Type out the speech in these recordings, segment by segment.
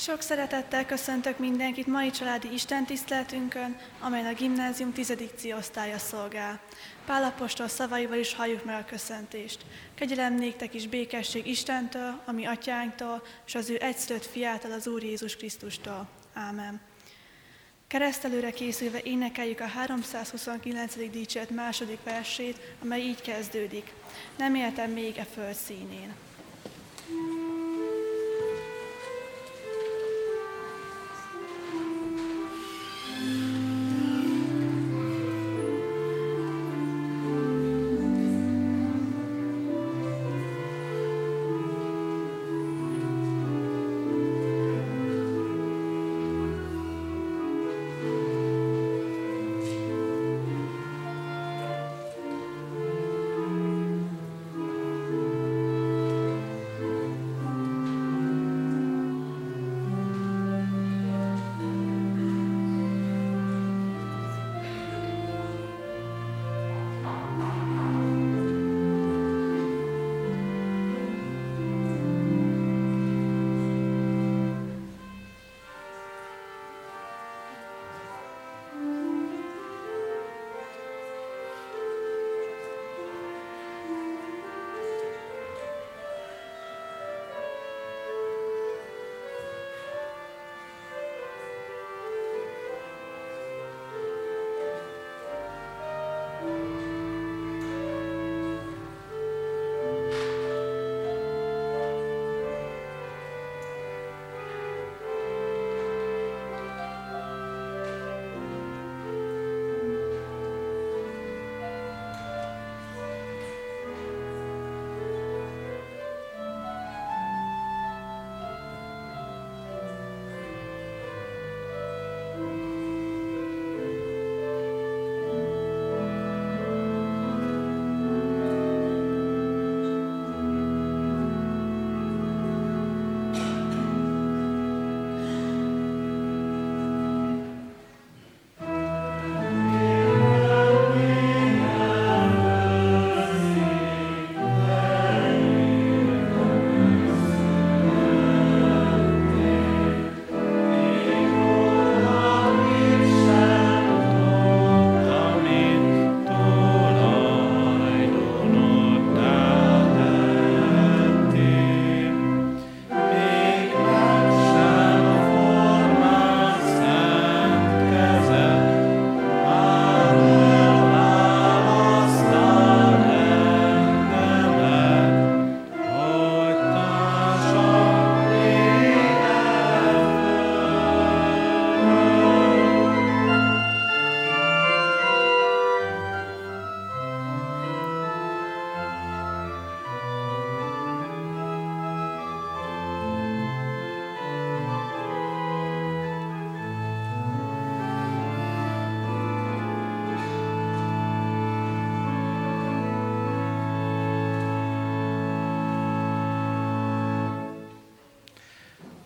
Sok szeretettel köszöntök mindenkit mai családi istentiszteletünkön, amelyen a gimnázium 10. C osztálya szolgál. Pálapostól szavaival is halljuk meg a köszöntést. Kegyelem néktek is békesség Istentől, ami atyánktól, és az ő egyszülött fiától, az Úr Jézus Krisztustól. Ámen. Keresztelőre készülve énekeljük a 329. dicséret második versét, amely így kezdődik. Nem éltem még e föld színén.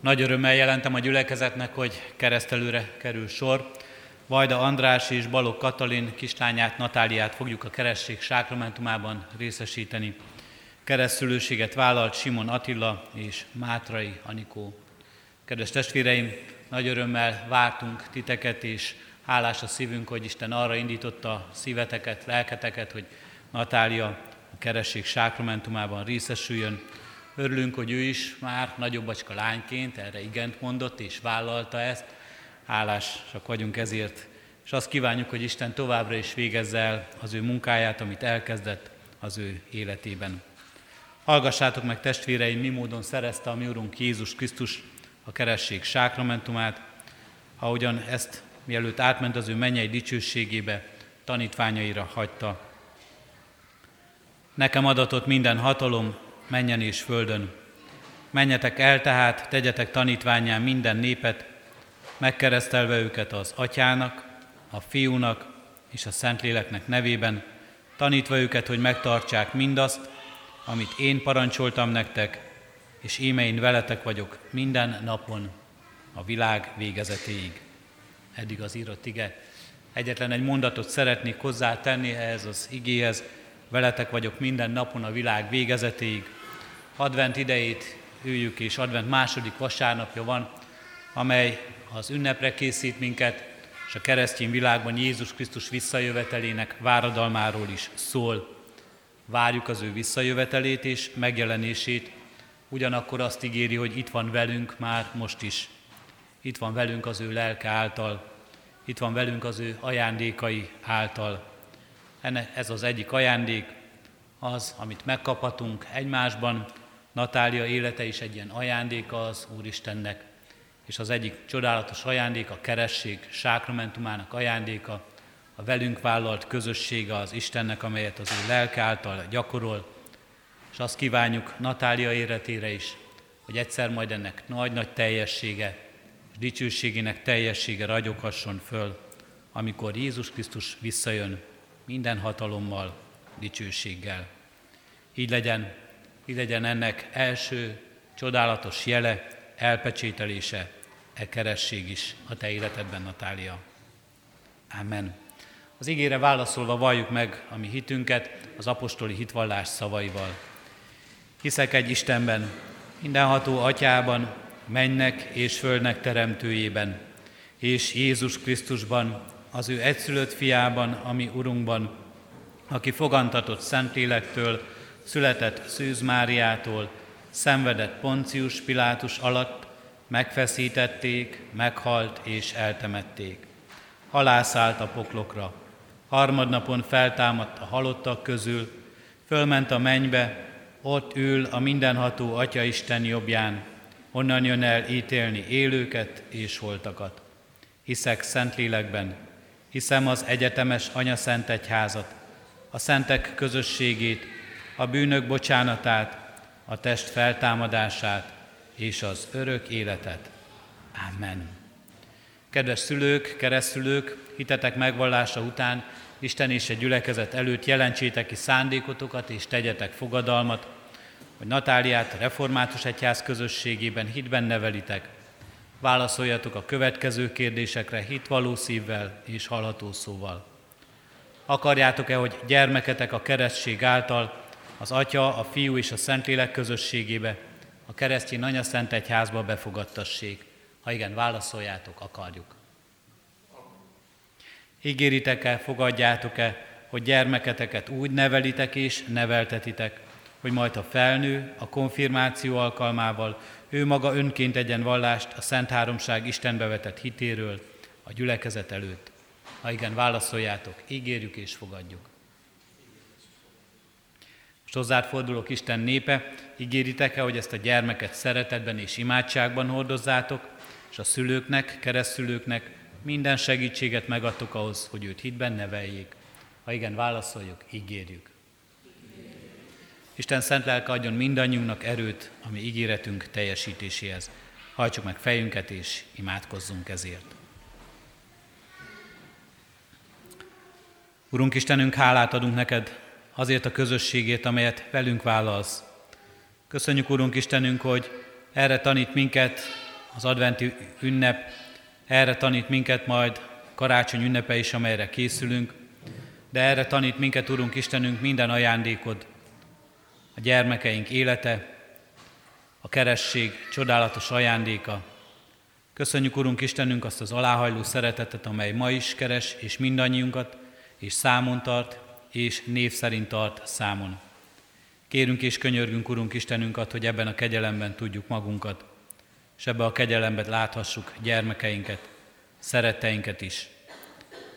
Nagy örömmel jelentem a gyülekezetnek, hogy keresztelőre kerül sor. Vajda András és Balogh Katalin kislányát, Natáliát fogjuk a keresztség sákramentumában részesíteni. Keresztülőséget vállalt Simon Attila és Mátrai Anikó. Kedves testvéreim, nagy örömmel vártunk titeket, és hálás a szívünk, hogy Isten arra indította szíveteket, lelketeket, hogy Natália a keresség sákramentumában részesüljön. Örülünk, hogy ő is már nagyobbacska lányként erre igent mondott és vállalta ezt. Hálásak vagyunk ezért, és azt kívánjuk, hogy Isten továbbra is végezze el az ő munkáját, amit elkezdett az ő életében. Hallgassátok meg testvéreim, mi módon szerezte a mi Urunk Jézus Krisztus a keresség sákramentumát, ahogyan ezt mielőtt átment az ő mennyei dicsőségébe, tanítványaira hagyta. Nekem adatott minden hatalom, menjen és földön. Menjetek el tehát, tegyetek tanítványán minden népet, megkeresztelve őket az atyának, a fiúnak és a Szentléleknek nevében, tanítva őket, hogy megtartsák mindazt, amit én parancsoltam nektek, és íme én veletek vagyok minden napon a világ végezetéig. Eddig az írott ige. Egyetlen egy mondatot szeretnék hozzátenni ehhez az igéhez, veletek vagyok minden napon a világ végezetéig. Advent idejét üljük, és advent második vasárnapja van. amely az ünnepre készít minket, és a keresztény világban Jézus Krisztus visszajövetelének váradalmáról is szól. Várjuk az ő visszajövetelét és megjelenését, ugyanakkor azt ígéri, hogy itt van velünk már most is. Itt van velünk az ő lelke által, itt van velünk az ő ajándékai által. Ez az egyik ajándék, az, amit megkaphatunk egymásban. Natália élete is egy ilyen ajándéka az Úristennek, és az egyik csodálatos ajándék a keresség sákramentumának ajándéka, a velünk vállalt közössége az Istennek, amelyet az ő lelke által gyakorol, és azt kívánjuk Natália életére is, hogy egyszer majd ennek nagy-nagy teljessége, és dicsőségének teljessége ragyoghasson föl, amikor Jézus Krisztus visszajön minden hatalommal, dicsőséggel. Így legyen, így legyen ennek első csodálatos jele, elpecsételése, e keresség is a te életedben, Natália. Amen. Az ígére válaszolva valljuk meg a mi hitünket az apostoli hitvallás szavaival. Hiszek egy Istenben, mindenható atyában, mennek és földnek teremtőjében, és Jézus Krisztusban, az ő egyszülött fiában, ami Urunkban, aki fogantatott Szentlélektől, született Szűz Máriától, szenvedett Poncius Pilátus alatt, megfeszítették, meghalt és eltemették. Halászállt a poklokra, harmadnapon feltámadt a halottak közül, fölment a mennybe, ott ül a mindenható Atya Isten jobbján, onnan jön el ítélni élőket és holtakat. Hiszek Szentlélekben, hiszem az egyetemes Anya Szent Egyházat, a szentek közösségét, a bűnök bocsánatát, a test feltámadását és az örök életet. Amen. Kedves szülők, keresztülők, hitetek megvallása után Isten és egy gyülekezet előtt jelentsétek ki szándékotokat és tegyetek fogadalmat, hogy Natáliát Református Egyház közösségében hitben nevelitek. Válaszoljatok a következő kérdésekre hitvaló szívvel és hallható szóval. Akarjátok-e, hogy gyermeketek a keresztség által az Atya, a Fiú és a Szentlélek közösségébe, a keresztény Anya Szent Egyházba befogadtassék? Ha igen, válaszoljátok, akarjuk. Ígéritek-e, fogadjátok-e, hogy gyermeketeket úgy nevelitek és neveltetitek, hogy majd a felnő a konfirmáció alkalmával ő maga önként egyen vallást a Szent Háromság Istenbe vetett hitéről a gyülekezet előtt. Ha igen, válaszoljátok, ígérjük és fogadjuk. Most hozzád fordulok Isten népe, ígéritek-e, hogy ezt a gyermeket szeretetben és imádságban hordozzátok, és a szülőknek, keresztülőknek minden segítséget megadtok ahhoz, hogy őt hitben neveljék. Ha igen, válaszoljuk, ígérjük. Isten szent lelke adjon mindannyiunknak erőt, ami ígéretünk teljesítéséhez. Hajtsuk meg fejünket és imádkozzunk ezért. Urunk Istenünk, hálát adunk neked azért a közösségét, amelyet velünk vállalsz. Köszönjük, Urunk Istenünk, hogy erre tanít minket az adventi ünnep, erre tanít minket majd karácsony ünnepe is, amelyre készülünk, de erre tanít minket, Urunk Istenünk, minden ajándékod, a gyermekeink élete, a keresség csodálatos ajándéka. Köszönjük, Urunk Istenünk, azt az aláhajló szeretetet, amely ma is keres, és mindannyiunkat, és számon tart, és név szerint tart számon. Kérünk és könyörgünk, Urunk Istenünket, hogy ebben a kegyelemben tudjuk magunkat, és ebben a kegyelemben láthassuk gyermekeinket, szeretteinket is.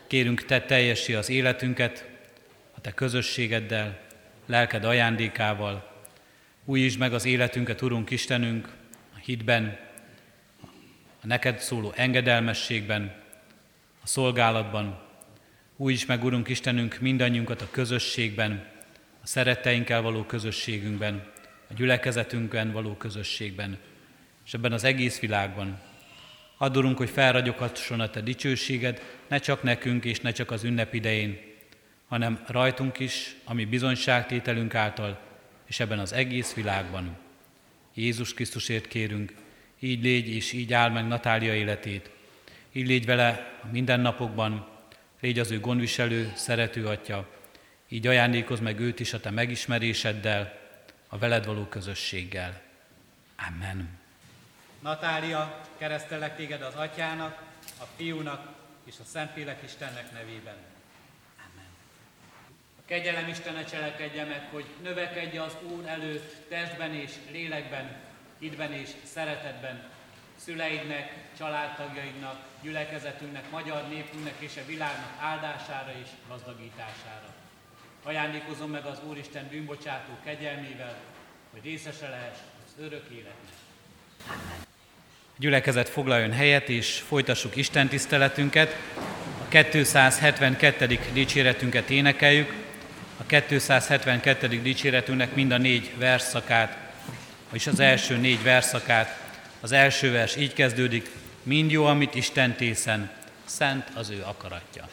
Kérünk, Te teljesi az életünket, a Te közösségeddel, lelked ajándékával. Újítsd meg az életünket, Urunk Istenünk, a hitben, a neked szóló engedelmességben, a szolgálatban, Újíts meg, Urunk Istenünk, mindannyiunkat a közösségben, a szeretteinkkel való közösségünkben, a gyülekezetünkben való közösségben, és ebben az egész világban. Add, Urunk, hogy felragyoghatson a Te dicsőséged, ne csak nekünk és ne csak az ünnep idején, hanem rajtunk is, ami bizonyságtételünk által, és ebben az egész világban. Jézus Krisztusért kérünk, így légy és így áll meg Natália életét. Így légy vele a mindennapokban, Légy az ő gondviselő, szerető atya, így ajándékozz meg őt is a te megismeréseddel, a veled való közösséggel. Amen. Natália, keresztelek téged az atyának, a fiúnak és a Szentlélek Istennek nevében. Kegyelem Istene cselekedje meg, hogy növekedje az Úr előtt testben és lélekben, hitben és szeretetben, szüleidnek, családtagjaidnak, gyülekezetünknek, magyar népünknek és a világnak áldására és gazdagítására. Ajándékozom meg az Úristen bűnbocsátó kegyelmével, hogy részese lehess az örök életnek. A gyülekezet foglaljon helyet, és folytassuk Isten tiszteletünket. A 272. dicséretünket énekeljük. A 272. dicséretünknek mind a négy verszakát, vagyis az első négy verszakát. Az első vers így kezdődik, mind jó, amit Isten tészen, szent az ő akaratja.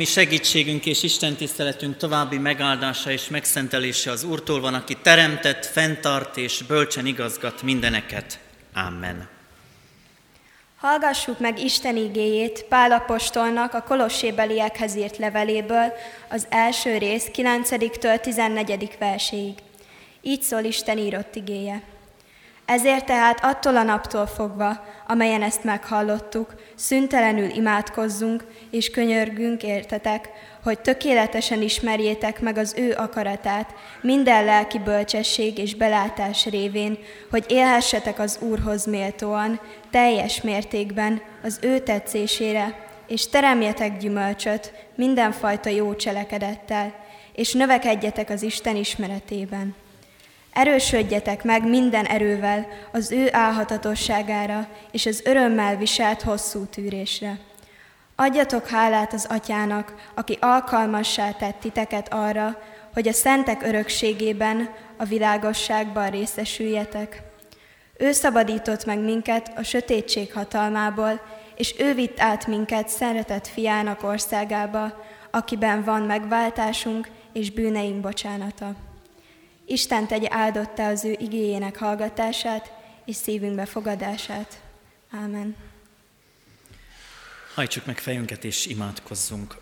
Mi segítségünk és Isten tiszteletünk további megáldása és megszentelése az Úrtól van, aki teremtett, fenntart és bölcsen igazgat mindeneket. Amen. Hallgassuk meg Isten igéjét Pál apostolnak a kolossébeliekhez írt leveléből, az első rész 9-től 14. verséig. Így szól Isten írott igéje. Ezért tehát attól a naptól fogva, amelyen ezt meghallottuk, szüntelenül imádkozzunk és könyörgünk értetek, hogy tökéletesen ismerjétek meg az ő akaratát, minden lelki bölcsesség és belátás révén, hogy élhessetek az Úrhoz méltóan, teljes mértékben, az ő tetszésére, és teremjetek gyümölcsöt mindenfajta jó cselekedettel, és növekedjetek az Isten ismeretében. Erősödjetek meg minden erővel az ő álhatatosságára és az örömmel viselt hosszú tűrésre. Adjatok hálát az atyának, aki alkalmassá tett titeket arra, hogy a szentek örökségében, a világosságban részesüljetek. Ő szabadított meg minket a sötétség hatalmából, és ő vitt át minket szeretett fiának országába, akiben van megváltásunk és bűneink bocsánata. Isten tegye áldotta az ő igéjének hallgatását és szívünkbe fogadását. Ámen. Hajtsuk meg fejünket és imádkozzunk.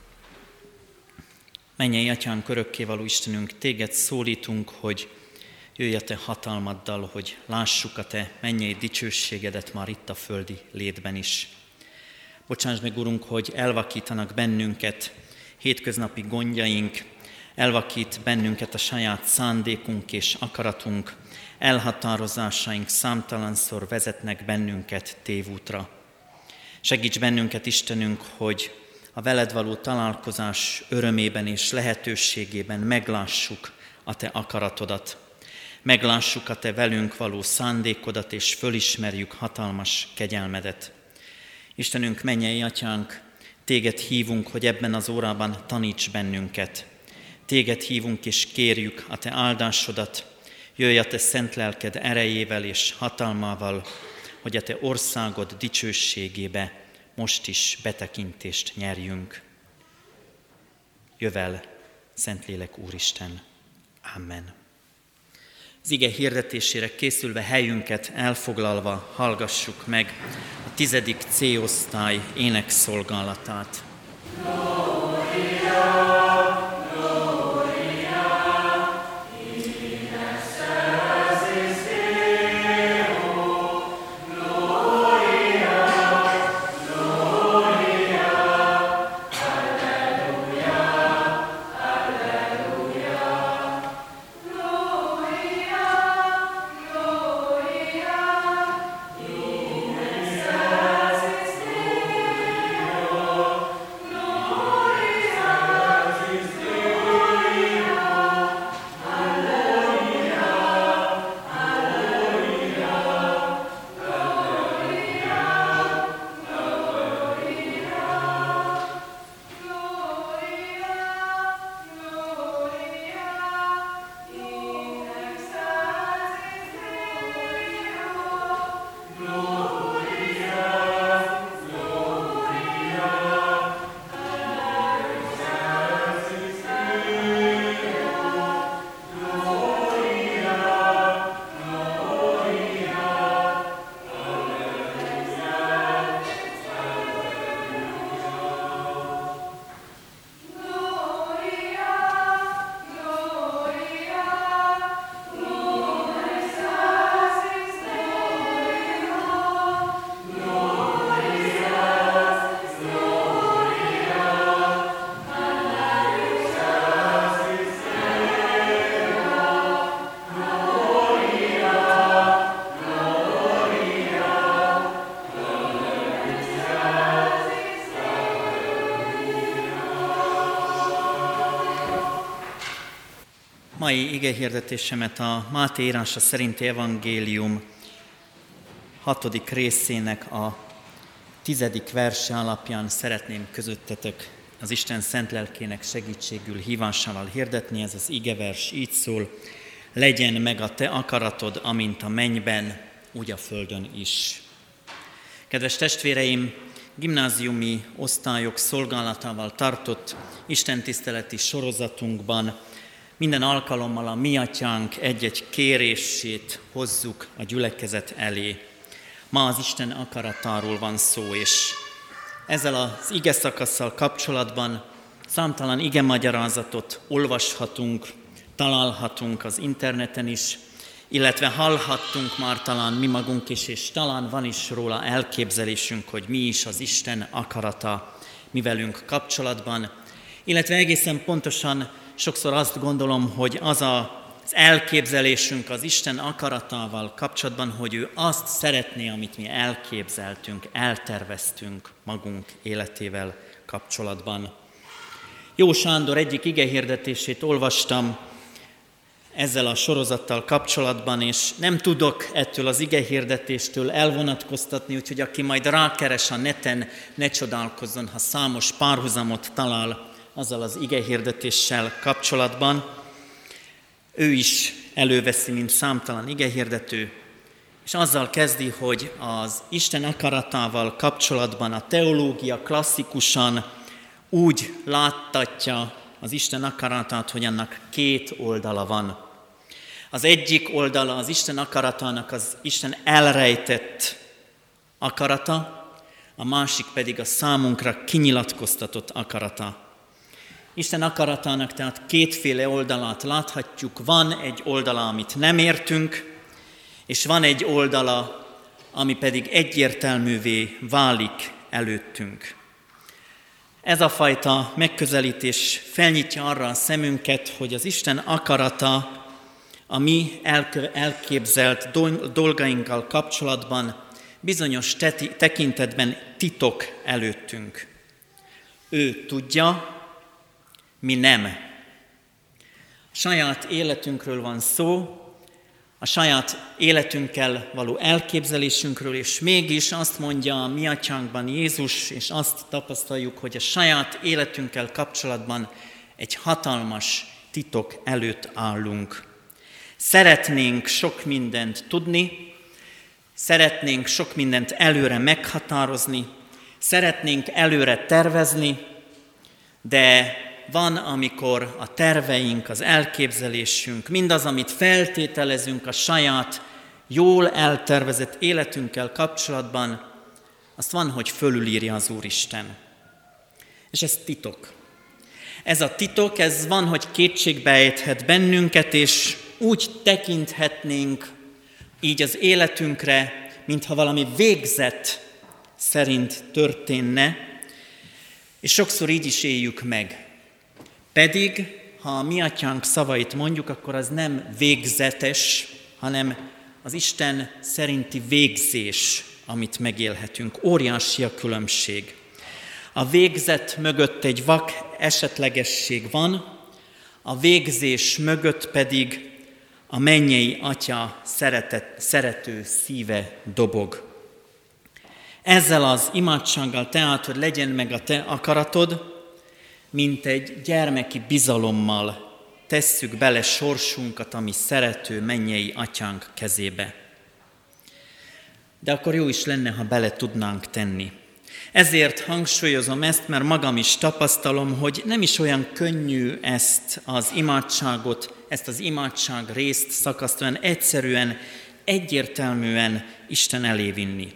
Menjél, Atyánk, örökkévaló Istenünk, téged szólítunk, hogy jöjj a te hatalmaddal, hogy lássuk a te mennyei dicsőségedet már itt a földi létben is. Bocsáss meg, Urunk, hogy elvakítanak bennünket hétköznapi gondjaink, elvakít bennünket a saját szándékunk és akaratunk, elhatározásaink számtalanszor vezetnek bennünket tévútra. Segíts bennünket, Istenünk, hogy a veled való találkozás örömében és lehetőségében meglássuk a Te akaratodat, meglássuk a Te velünk való szándékodat, és fölismerjük hatalmas kegyelmedet. Istenünk, mennyei atyánk, Téged hívunk, hogy ebben az órában taníts bennünket, Téged hívunk és kérjük a Te áldásodat, jöjj a Te szent lelked erejével és hatalmával, hogy a Te országod dicsőségébe most is betekintést nyerjünk. Jövel, Szentlélek Úristen. Amen. Az ige hirdetésére készülve helyünket elfoglalva hallgassuk meg a tizedik C-osztály énekszolgálatát. Gloria. Mai igehirdetésemet a Máté írása szerinti evangélium hatodik részének a tizedik verse alapján szeretném közöttetek az Isten szent lelkének segítségül hívásával hirdetni. Ez az igevers így szól, legyen meg a te akaratod, amint a mennyben, úgy a földön is. Kedves testvéreim, gimnáziumi osztályok szolgálatával tartott istentiszteleti sorozatunkban minden alkalommal a mi atyánk egy-egy kérését hozzuk a gyülekezet elé. Ma az Isten akaratáról van szó, és ezzel az ige szakasszal kapcsolatban számtalan ige magyarázatot olvashatunk, találhatunk az interneten is, illetve hallhattunk már talán mi magunk is, és talán van is róla elképzelésünk, hogy mi is az Isten akarata mi velünk kapcsolatban, illetve egészen pontosan sokszor azt gondolom, hogy az a, az elképzelésünk az Isten akaratával kapcsolatban, hogy ő azt szeretné, amit mi elképzeltünk, elterveztünk magunk életével kapcsolatban. Jó Sándor egyik igehirdetését olvastam ezzel a sorozattal kapcsolatban, és nem tudok ettől az igehirdetéstől elvonatkoztatni, úgyhogy aki majd rákeres a neten, ne csodálkozzon, ha számos párhuzamot talál azzal az igehirdetéssel kapcsolatban. Ő is előveszi, mint számtalan igehirdető, és azzal kezdi, hogy az Isten akaratával kapcsolatban a teológia klasszikusan úgy láttatja az Isten akaratát, hogy annak két oldala van. Az egyik oldala az Isten akaratának az Isten elrejtett akarata, a másik pedig a számunkra kinyilatkoztatott akarata. Isten akaratának tehát kétféle oldalát láthatjuk. Van egy oldala, amit nem értünk, és van egy oldala, ami pedig egyértelművé válik előttünk. Ez a fajta megközelítés felnyitja arra a szemünket, hogy az Isten akarata a mi elképzelt dolgainkkal kapcsolatban bizonyos tekintetben titok előttünk. Ő tudja, mi nem. A saját életünkről van szó, a saját életünkkel való elképzelésünkről, és mégis azt mondja a mi atyánkban Jézus, és azt tapasztaljuk, hogy a saját életünkkel kapcsolatban egy hatalmas titok előtt állunk. Szeretnénk sok mindent tudni, szeretnénk sok mindent előre meghatározni, szeretnénk előre tervezni, de van, amikor a terveink, az elképzelésünk, mindaz, amit feltételezünk a saját, jól eltervezett életünkkel kapcsolatban, azt van, hogy fölülírja az Úristen. És ez titok. Ez a titok, ez van, hogy kétségbe ejthet bennünket, és úgy tekinthetnénk így az életünkre, mintha valami végzet szerint történne, és sokszor így is éljük meg. Pedig, ha a mi atyánk szavait mondjuk, akkor az nem végzetes, hanem az Isten szerinti végzés, amit megélhetünk. Óriási a különbség. A végzet mögött egy vak esetlegesség van, a végzés mögött pedig a mennyei atya szeretet, szerető szíve dobog. Ezzel az imádsággal tehát, hogy legyen meg a te akaratod, mint egy gyermeki bizalommal tesszük bele sorsunkat, ami szerető mennyei atyánk kezébe. De akkor jó is lenne, ha bele tudnánk tenni. Ezért hangsúlyozom ezt, mert magam is tapasztalom, hogy nem is olyan könnyű ezt az imádságot, ezt az imádság részt szakaszt egyszerűen, egyértelműen Isten elé vinni.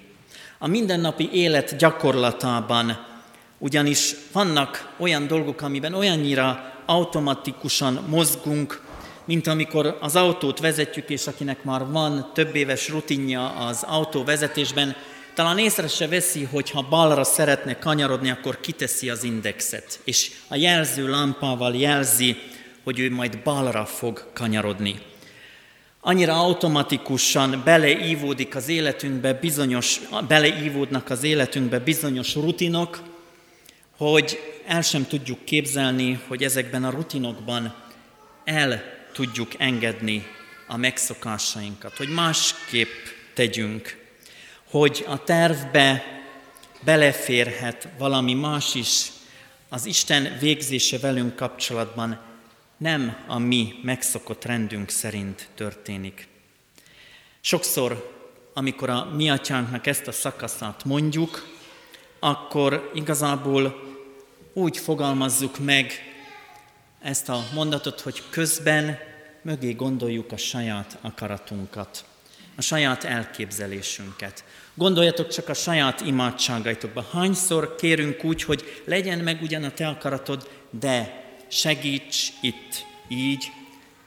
A mindennapi élet gyakorlatában ugyanis vannak olyan dolgok, amiben olyannyira automatikusan mozgunk, mint amikor az autót vezetjük, és akinek már van több éves rutinja az autóvezetésben, talán észre se veszi, hogy ha balra szeretne kanyarodni, akkor kiteszi az indexet, és a jelző lámpával jelzi, hogy ő majd balra fog kanyarodni. Annyira automatikusan beleívódik az életünkbe bizonyos, beleívódnak az életünkbe bizonyos rutinok, hogy el sem tudjuk képzelni, hogy ezekben a rutinokban el tudjuk engedni a megszokásainkat, hogy másképp tegyünk, hogy a tervbe beleférhet valami más is, az Isten végzése velünk kapcsolatban nem a mi megszokott rendünk szerint történik. Sokszor, amikor a mi atyánknak ezt a szakaszát mondjuk, akkor igazából úgy fogalmazzuk meg ezt a mondatot, hogy közben mögé gondoljuk a saját akaratunkat, a saját elképzelésünket. Gondoljatok csak a saját imádságaitokba. Hányszor kérünk úgy, hogy legyen meg ugyan a te akaratod, de segíts itt így,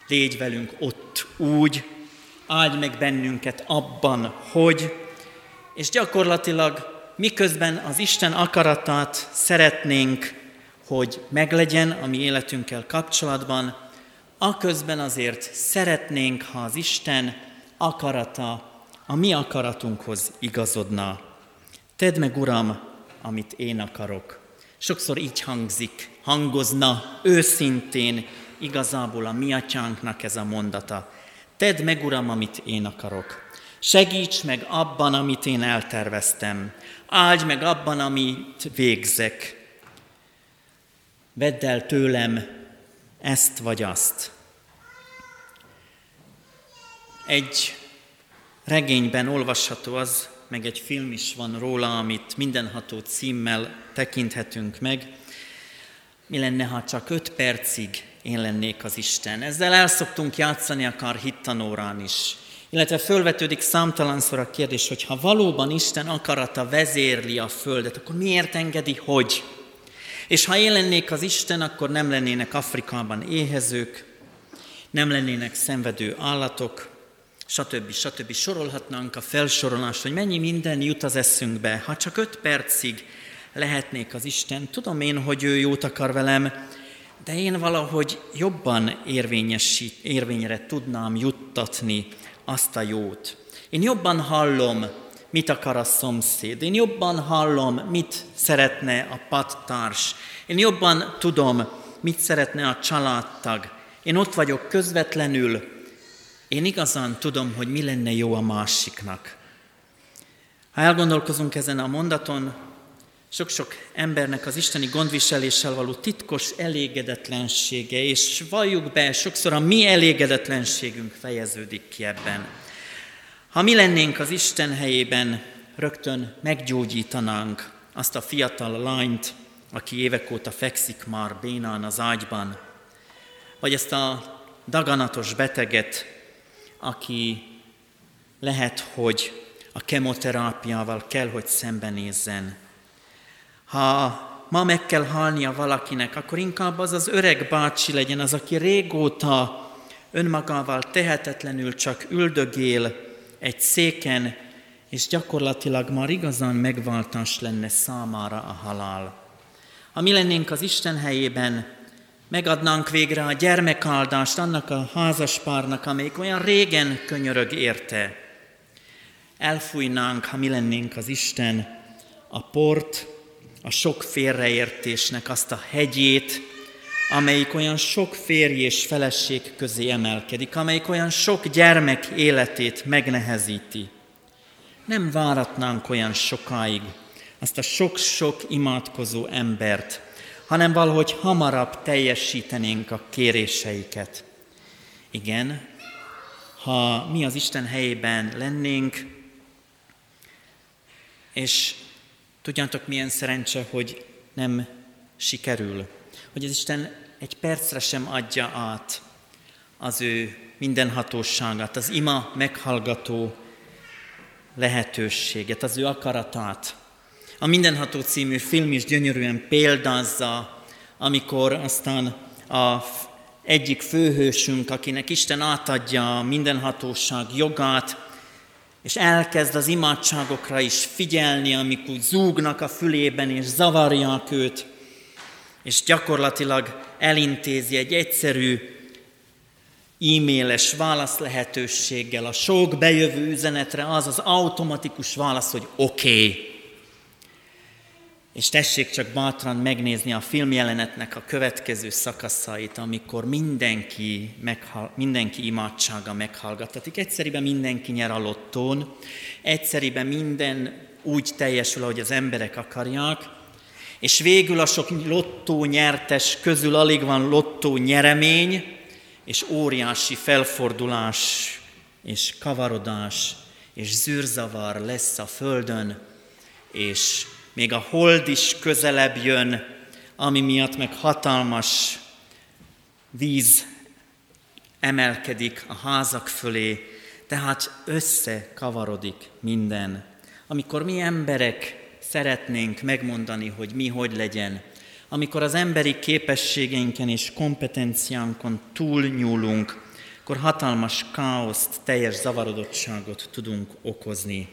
légy velünk ott úgy, áldj meg bennünket abban, hogy, és gyakorlatilag miközben az Isten akaratát szeretnénk, hogy meglegyen a mi életünkkel kapcsolatban, aközben azért szeretnénk, ha az Isten akarata a mi akaratunkhoz igazodna. Tedd meg, Uram, amit én akarok. Sokszor így hangzik, hangozna őszintén igazából a mi atyánknak ez a mondata. Tedd meg, Uram, amit én akarok. Segíts meg abban, amit én elterveztem. Áldj meg abban, amit végzek. Vedd el tőlem ezt vagy azt. Egy regényben olvasható az, meg egy film is van róla, amit mindenható címmel tekinthetünk meg. Mi lenne, ha csak öt percig én lennék az Isten? Ezzel el szoktunk játszani akár hittanórán is. Illetve fölvetődik számtalanszor a kérdés, hogy ha valóban Isten akarata vezérli a Földet, akkor miért engedi, hogy? És ha én lennék az Isten, akkor nem lennének Afrikában éhezők, nem lennének szenvedő állatok, stb. stb. Sorolhatnánk a felsorolást, hogy mennyi minden jut az eszünkbe. Ha csak öt percig lehetnék az Isten, tudom én, hogy ő jót akar velem, de én valahogy jobban érvényre tudnám juttatni azt a jót. Én jobban hallom, mit akar a szomszéd. Én jobban hallom, mit szeretne a pattárs. Én jobban tudom, mit szeretne a családtag. Én ott vagyok közvetlenül, én igazán tudom, hogy mi lenne jó a másiknak. Ha elgondolkozunk ezen a mondaton, sok-sok embernek az isteni gondviseléssel való titkos elégedetlensége, és valljuk be, sokszor a mi elégedetlenségünk fejeződik ki ebben. Ha mi lennénk az Isten helyében, rögtön meggyógyítanánk azt a fiatal lányt, aki évek óta fekszik már bénán az ágyban, vagy ezt a daganatos beteget, aki lehet, hogy a kemoterápiával kell, hogy szembenézzen. Ha ma meg kell halnia valakinek, akkor inkább az az öreg bácsi legyen, az, aki régóta önmagával tehetetlenül csak üldögél egy széken, és gyakorlatilag már igazán megváltás lenne számára a halál. Ha mi lennénk az Isten helyében, megadnánk végre a gyermekáldást annak a házaspárnak, amelyik olyan régen könyörög érte. Elfújnánk, ha mi lennénk az Isten, a port, a sok félreértésnek azt a hegyét, amelyik olyan sok férj és feleség közé emelkedik, amelyik olyan sok gyermek életét megnehezíti. Nem váratnánk olyan sokáig azt a sok-sok imádkozó embert, hanem valahogy hamarabb teljesítenénk a kéréseiket. Igen, ha mi az Isten helyében lennénk, és tudjátok milyen szerencse, hogy nem sikerül, hogy az Isten egy percre sem adja át az ő mindenhatóságát, az ima meghallgató lehetőséget, az ő akaratát, a Mindenható című film is gyönyörűen példázza, amikor aztán a egyik főhősünk, akinek Isten átadja a mindenhatóság jogát, és elkezd az imádságokra is figyelni, amik úgy zúgnak a fülében, és zavarják őt, és gyakorlatilag elintézi egy egyszerű e-mailes válasz lehetőséggel a sok bejövő üzenetre az az automatikus válasz, hogy oké. Okay. És tessék csak bátran megnézni a filmjelenetnek a következő szakaszait, amikor mindenki, meghal, mindenki imádsága meghallgatatik. Egyszerűen mindenki nyer a lottón, egyszerűen minden úgy teljesül, ahogy az emberek akarják, és végül a sok lottó nyertes közül alig van lottó nyeremény, és óriási felfordulás, és kavarodás, és zűrzavar lesz a földön, és még a hold is közelebb jön, ami miatt meg hatalmas víz emelkedik a házak fölé, tehát összekavarodik minden. Amikor mi emberek szeretnénk megmondani, hogy mi hogy legyen, amikor az emberi képességeinken és kompetenciánkon túlnyúlunk, akkor hatalmas káoszt, teljes zavarodottságot tudunk okozni.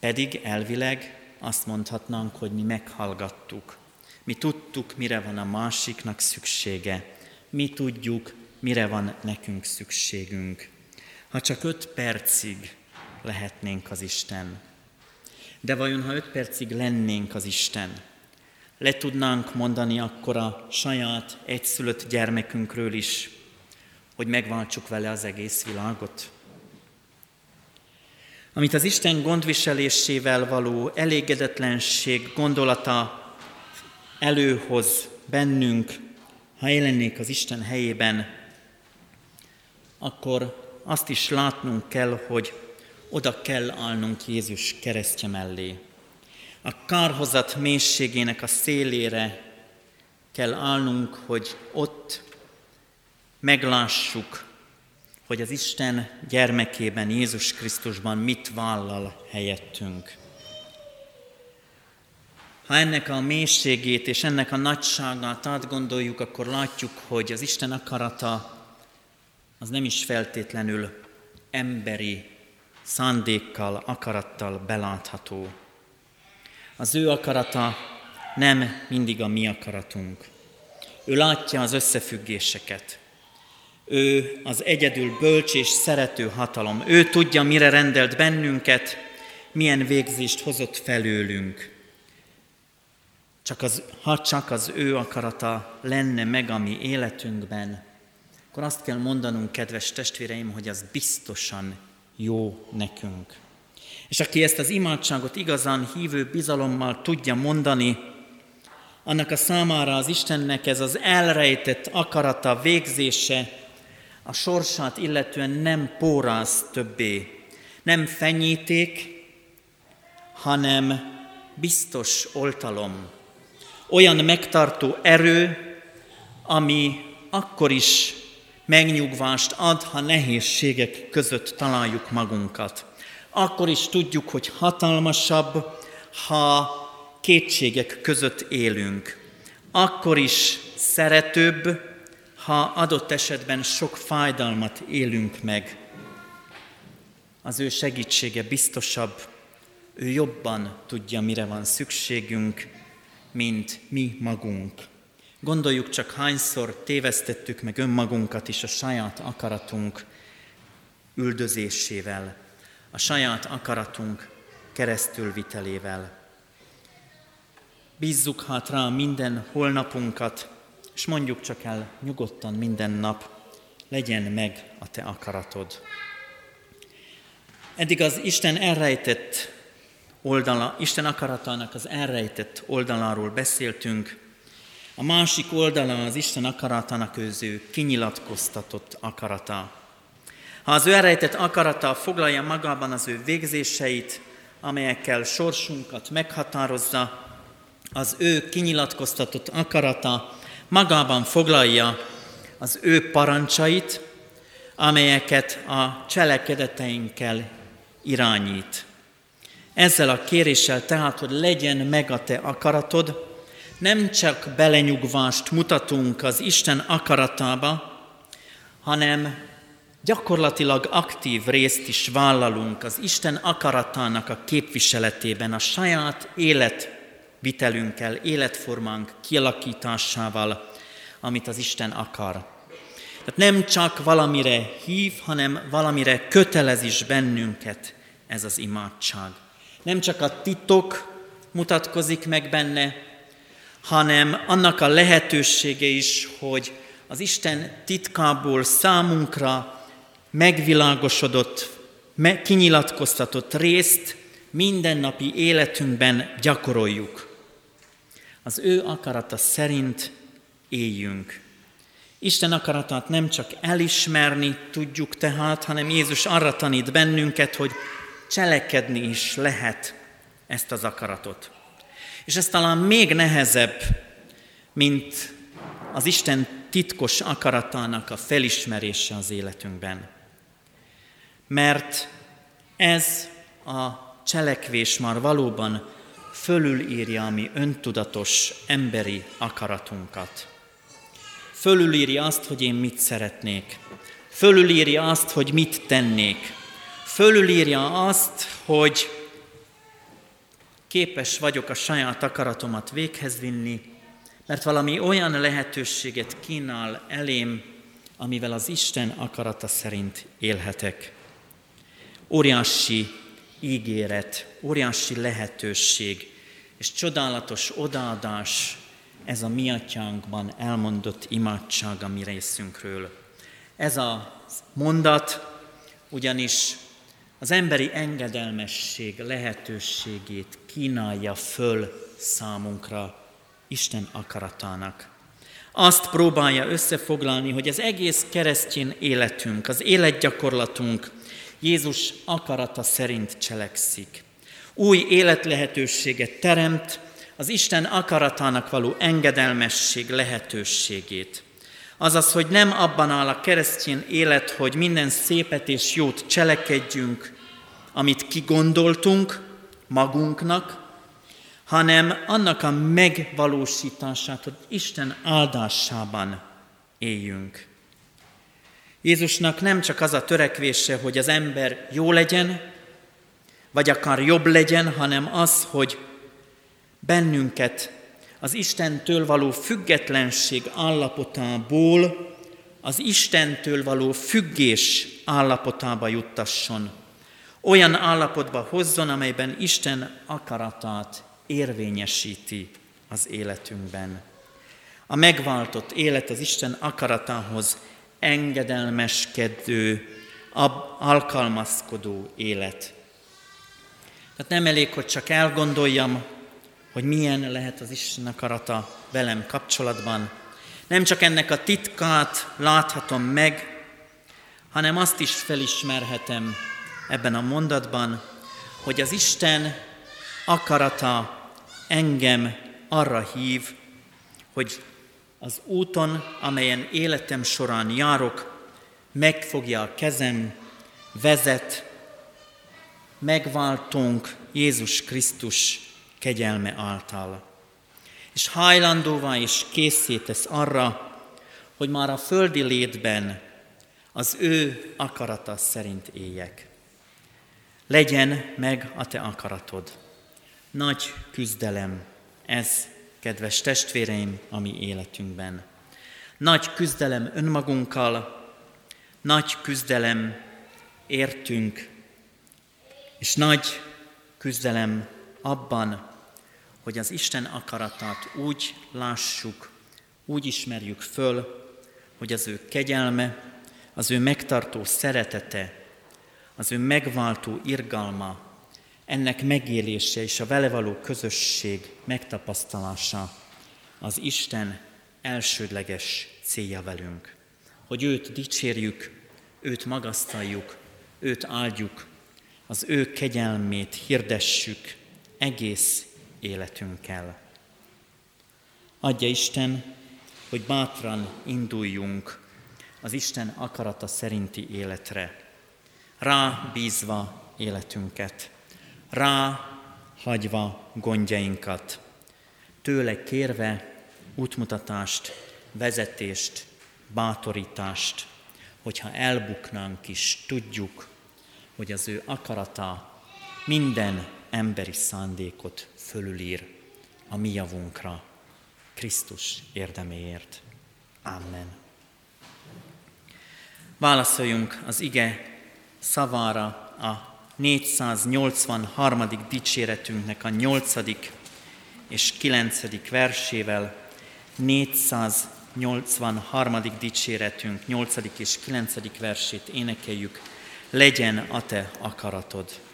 Pedig elvileg azt mondhatnánk, hogy mi meghallgattuk. Mi tudtuk, mire van a másiknak szüksége. Mi tudjuk, mire van nekünk szükségünk. Ha csak öt percig lehetnénk az Isten. De vajon, ha öt percig lennénk az Isten, le tudnánk mondani akkor a saját egyszülött gyermekünkről is, hogy megváltsuk vele az egész világot? Amit az Isten gondviselésével való elégedetlenség gondolata előhoz bennünk, ha jelennék az Isten helyében, akkor azt is látnunk kell, hogy oda kell állnunk Jézus keresztje mellé. A kárhozat mélységének a szélére kell állnunk, hogy ott meglássuk, hogy az Isten gyermekében, Jézus Krisztusban mit vállal helyettünk. Ha ennek a mélységét és ennek a nagyságát átgondoljuk, akkor látjuk, hogy az Isten akarata az nem is feltétlenül emberi szándékkal, akarattal belátható. Az ő akarata nem mindig a mi akaratunk. Ő látja az összefüggéseket. Ő az egyedül bölcs és szerető hatalom. Ő tudja, mire rendelt bennünket, milyen végzést hozott felőlünk. Csak az, ha csak az ő akarata lenne meg a mi életünkben, akkor azt kell mondanunk, kedves testvéreim, hogy az biztosan jó nekünk. És aki ezt az imádságot igazán hívő bizalommal tudja mondani, annak a számára az Istennek ez az elrejtett akarata, végzése, a sorsát illetően nem póráz többé, nem fenyíték, hanem biztos oltalom. Olyan megtartó erő, ami akkor is megnyugvást ad, ha nehézségek között találjuk magunkat. Akkor is tudjuk, hogy hatalmasabb, ha kétségek között élünk. Akkor is szeretőbb, ha adott esetben sok fájdalmat élünk meg. Az ő segítsége biztosabb, ő jobban tudja, mire van szükségünk, mint mi magunk. Gondoljuk csak hányszor tévesztettük meg önmagunkat is a saját akaratunk üldözésével, a saját akaratunk keresztülvitelével. Bízzuk hát rá minden holnapunkat, és mondjuk csak el nyugodtan minden nap, legyen meg a te akaratod. Eddig az Isten elrejtett oldala, Isten akaratának az elrejtett oldaláról beszéltünk, a másik oldala az Isten akaratának az ő kinyilatkoztatott akarata. Ha az ő elrejtett akarata foglalja magában az ő végzéseit, amelyekkel sorsunkat meghatározza, az ő kinyilatkoztatott akarata magában foglalja az ő parancsait, amelyeket a cselekedeteinkkel irányít. Ezzel a kéréssel tehát, hogy legyen meg a te akaratod, nem csak belenyugvást mutatunk az Isten akaratába, hanem gyakorlatilag aktív részt is vállalunk az Isten akaratának a képviseletében, a saját életvitelünkkel, életformánk kialakításával, amit az Isten akar. Tehát nem csak valamire hív, hanem valamire kötelez is bennünket ez az imádság. Nem csak a titok mutatkozik meg benne, hanem annak a lehetősége is, hogy az Isten titkából számunkra megvilágosodott, kinyilatkoztatott részt mindennapi életünkben gyakoroljuk. Az ő akarata szerint éljünk. Isten akaratát nem csak elismerni tudjuk tehát, hanem Jézus arra tanít bennünket, hogy cselekedni is lehet ezt az akaratot. És ez talán még nehezebb, mint az Isten titkos akaratának a felismerése az életünkben. Mert ez a cselekvés már valóban fölülírja a mi öntudatos emberi akaratunkat. Fölülírja azt, hogy én mit szeretnék. Fölülírja azt, hogy mit tennék. Fölülírja azt, hogy képes vagyok a saját akaratomat véghez vinni, mert valami olyan lehetőséget kínál elém, amivel az Isten akarata szerint élhetek. Óriási ígéret, óriási lehetőség és csodálatos odaadás ez a mi atyánkban elmondott imádság a mi részünkről. Ez a mondat ugyanis az emberi engedelmesség lehetőségét kínálja föl számunkra Isten akaratának. Azt próbálja összefoglalni, hogy az egész keresztény életünk, az életgyakorlatunk Jézus akarata szerint cselekszik. Új életlehetőséget teremt, az Isten akaratának való engedelmesség lehetőségét. Azaz, hogy nem abban áll a keresztény élet, hogy minden szépet és jót cselekedjünk, amit kigondoltunk magunknak, hanem annak a megvalósítását, hogy Isten áldásában éljünk. Jézusnak nem csak az a törekvése, hogy az ember jó legyen, vagy akár jobb legyen, hanem az, hogy bennünket az Istentől való függetlenség állapotából az Istentől való függés állapotába juttasson. Olyan állapotba hozzon, amelyben Isten akaratát érvényesíti az életünkben. A megváltott élet az Isten akaratához engedelmeskedő, alkalmazkodó élet. Tehát nem elég, hogy csak elgondoljam, hogy milyen lehet az Isten akarata velem kapcsolatban. Nem csak ennek a titkát láthatom meg, hanem azt is felismerhetem ebben a mondatban, hogy az Isten akarata engem arra hív, hogy az úton, amelyen életem során járok, megfogja a kezem, vezet, megváltunk Jézus Krisztus kegyelme által. És hajlandóvá és készítesz arra, hogy már a földi létben az ő akarata szerint éljek. Legyen meg a te akaratod. Nagy küzdelem ez, kedves testvéreim, a mi életünkben. Nagy küzdelem önmagunkkal, nagy küzdelem értünk, és nagy küzdelem abban, hogy az Isten akaratát úgy lássuk, úgy ismerjük föl, hogy az ő kegyelme, az ő megtartó szeretete, az ő megváltó irgalma, ennek megélése és a vele való közösség megtapasztalása az Isten elsődleges célja velünk. Hogy őt dicsérjük, őt magasztaljuk, őt áldjuk, az ő kegyelmét hirdessük egész életünkkel. Adja Isten, hogy bátran induljunk az Isten akarata szerinti életre, rá bízva életünket, rá hagyva gondjainkat, tőle kérve útmutatást, vezetést, bátorítást, hogyha elbuknánk is, tudjuk, hogy az ő akarata minden emberi szándékot fölülír a mi javunkra, Krisztus érdeméért. Amen. Válaszoljunk az ige szavára a 483. dicséretünknek a 8. és 9. versével, 483. dicséretünk 8. és 9. versét énekeljük, legyen a te akaratod.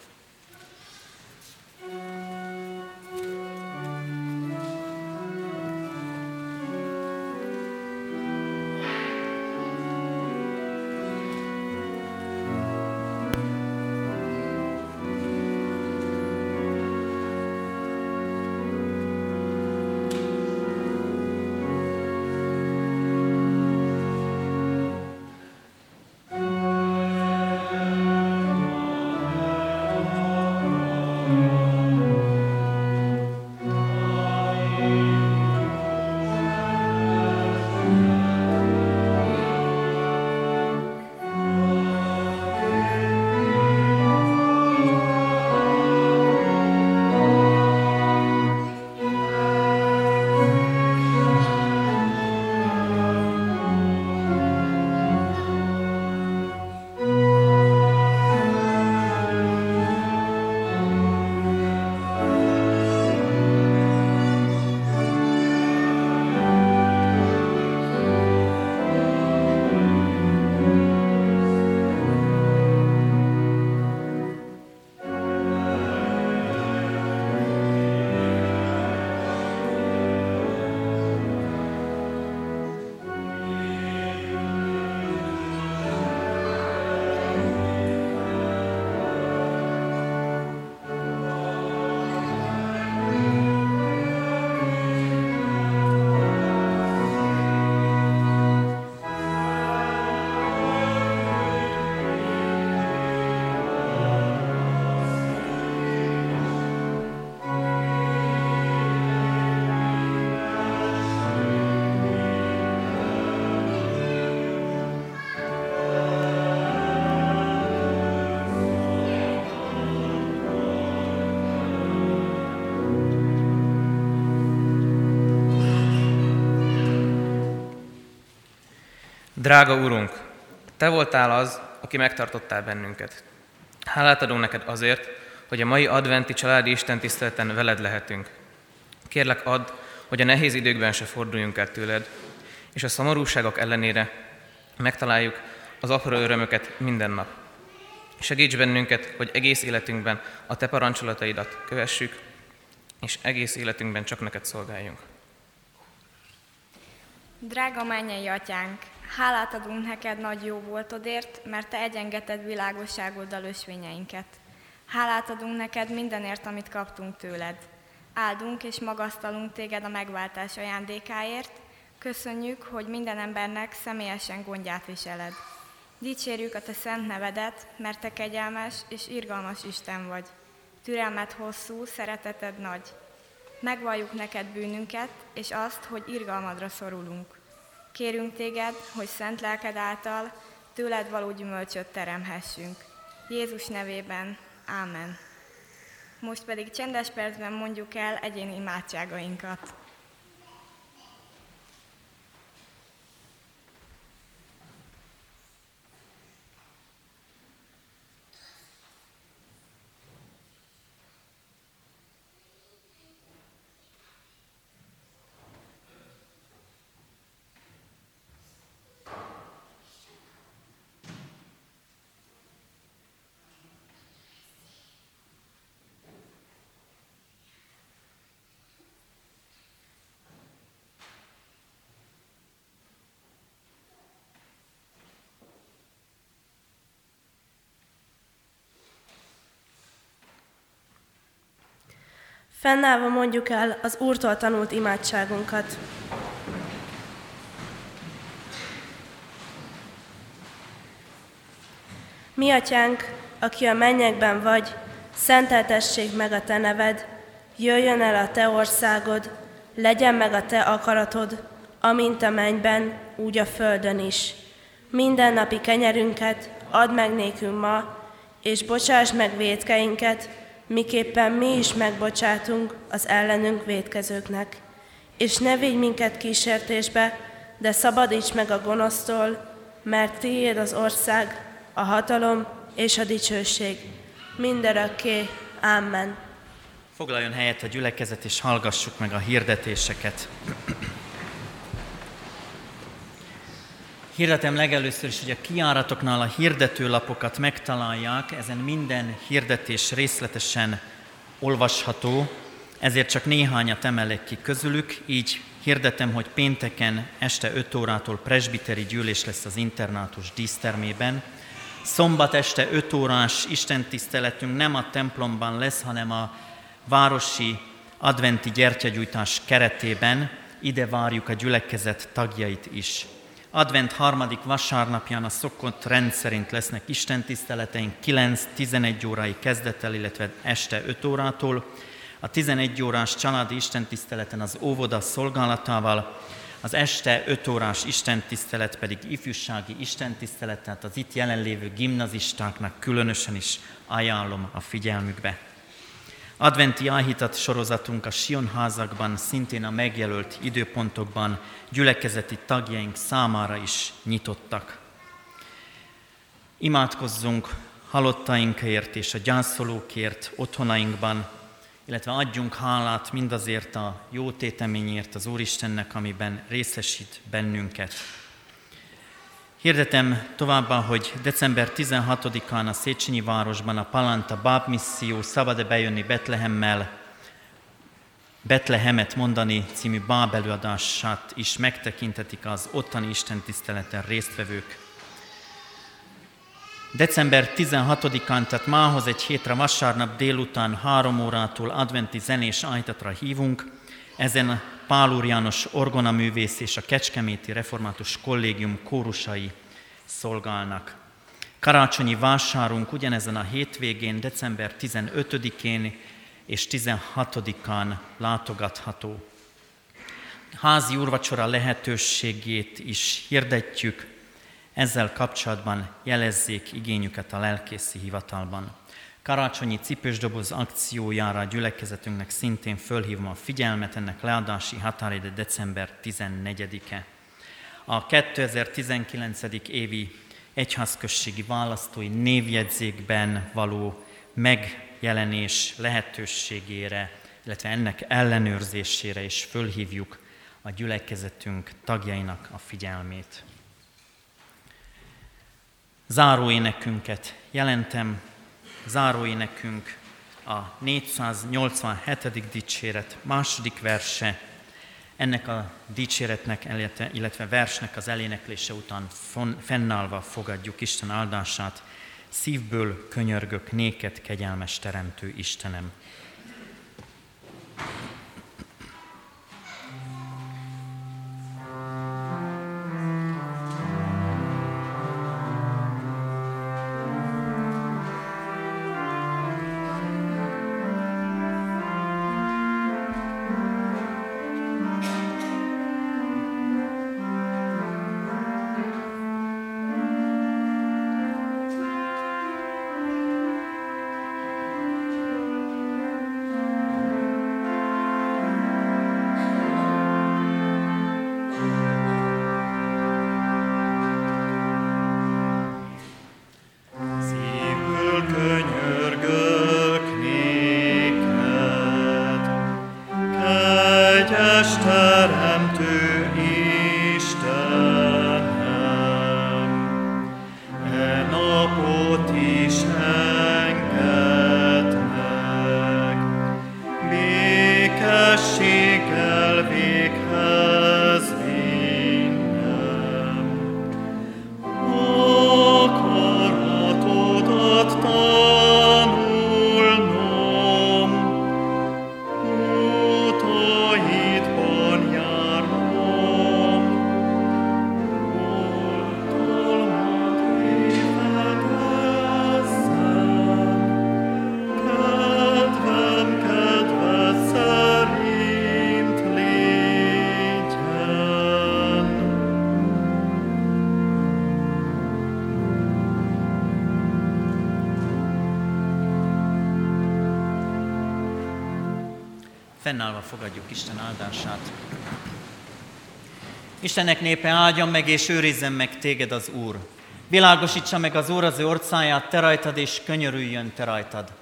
Drága Urunk, Te voltál az, aki megtartottál bennünket. Hálát adunk neked azért, hogy a mai adventi családi Isten tiszteleten veled lehetünk. Kérlek add, hogy a nehéz időkben se forduljunk el tőled, és a szomorúságok ellenére megtaláljuk az apró örömöket minden nap. Segíts bennünket, hogy egész életünkben a Te parancsolataidat kövessük, és egész életünkben csak neked szolgáljunk. Drága mennyei atyánk, hálát adunk neked nagy jó voltodért, mert te egyengeted világosságoddal ösvényeinket. Hálát adunk neked mindenért, amit kaptunk tőled. Áldunk és magasztalunk téged a megváltás ajándékáért, köszönjük, hogy minden embernek személyesen gondját viseled. Dicsérjük a te szent nevedet, mert te kegyelmes és irgalmas Isten vagy. Türelmet hosszú, szereteted nagy. Megvalljuk neked bűnünket, és azt, hogy irgalmadra szorulunk. Kérünk téged, hogy szent lelked által tőled való gyümölcsöt teremhessünk. Jézus nevében. Ámen. Most pedig csendes percben mondjuk el egyéni imádságainkat. Fennállva mondjuk el az Úrtól tanult imádságunkat. Mi atyánk, aki a mennyekben vagy, szenteltessék meg a te neved, jöjjön el a te országod, legyen meg a te akaratod, amint a mennyben, úgy a földön is. Minden napi kenyerünket add meg nékünk ma, és bocsáss meg védkeinket, miképpen mi is megbocsátunk az ellenünk védkezőknek. És ne vigy minket kísértésbe, de szabadíts meg a gonosztól, mert tiéd az ország, a hatalom és a dicsőség. Mindörökké. Amen. Foglaljon helyet a gyülekezet, és hallgassuk meg a hirdetéseket. Hirdetem legelőször is, hogy a kiáratoknál a hirdetőlapokat megtalálják, ezen minden hirdetés részletesen olvasható, ezért csak néhányat emelek ki közülük, így hirdetem, hogy pénteken este 5 órától presbiteri gyűlés lesz az internátus dísztermében. Szombat este 5 órás istentiszteletünk nem a templomban lesz, hanem a városi adventi gyertyagyújtás keretében. Ide várjuk a gyülekezet tagjait is. Advent harmadik vasárnapján a szokott rendszerint lesznek istentiszteleteink 9-11 órai kezdettel, illetve este 5 órától. A 11 órás családi istentiszteleten az óvoda szolgálatával, az este 5 órás istentisztelet pedig ifjúsági istentisztelet, tehát az itt jelenlévő gimnazistáknak különösen is ajánlom a figyelmükbe. Adventi áhítat sorozatunk a Sionházakban, szintén a megjelölt időpontokban gyülekezeti tagjaink számára is nyitottak. Imádkozzunk halottainkért és a gyászolókért otthonainkban, illetve adjunk hálát mindazért a jó téteményért az Úristennek, amiben részesít bennünket. Hirdetem továbbá, hogy december 16-án a Széchenyi városban a Palanta Báb Misszió Szabad-e bejönni Betlehemmel Betlehemet mondani című báb előadását is megtekintetik az ottani istentiszteleten résztvevők. December 16-án, tehát mához egy hétre vasárnap délután három órától adventi zenés ájtatra hívunk. Ezen Pál Úr János orgonaművész és a Kecskeméti Református Kollégium kórusai szolgálnak. Karácsonyi vásárunk ugyanezen a hétvégén, december 15-én és 16-án látogatható. Házi úrvacsora lehetőségét is hirdetjük, ezzel kapcsolatban jelezzék igényüket a lelkészi hivatalban. Karácsonyi cipősdoboz akciójára a gyülekezetünknek szintén fölhívom a figyelmet, ennek leadási határide december 14-e. a 2019. évi egyházközségi választói névjegyzékben való megjelenés lehetőségére, illetve ennek ellenőrzésére is fölhívjuk a gyülekezetünk tagjainak a figyelmét. Záróénekünket jelentem, záróénekünk a 487. dicséret második verse, ennek a dicséretnek, illetve versnek az eléneklése után fennállva fogadjuk Isten áldását. Szívből könyörgök néked, kegyelmes teremtő Istenem. Fogadjuk Isten áldását. Istennek népe áldjon meg és őrizzen meg téged az Úr. Világosítsa meg az Úr az ő orcáját, te rajtad, és könyörüljön te rajtad.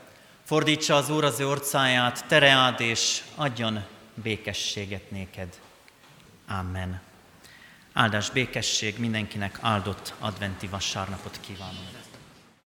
Fordítsa az Úr az ő orcáját, tereád, és adjon békességet néked. Amen. Áldás békesség mindenkinek áldott adventi vasárnapot kívánunk.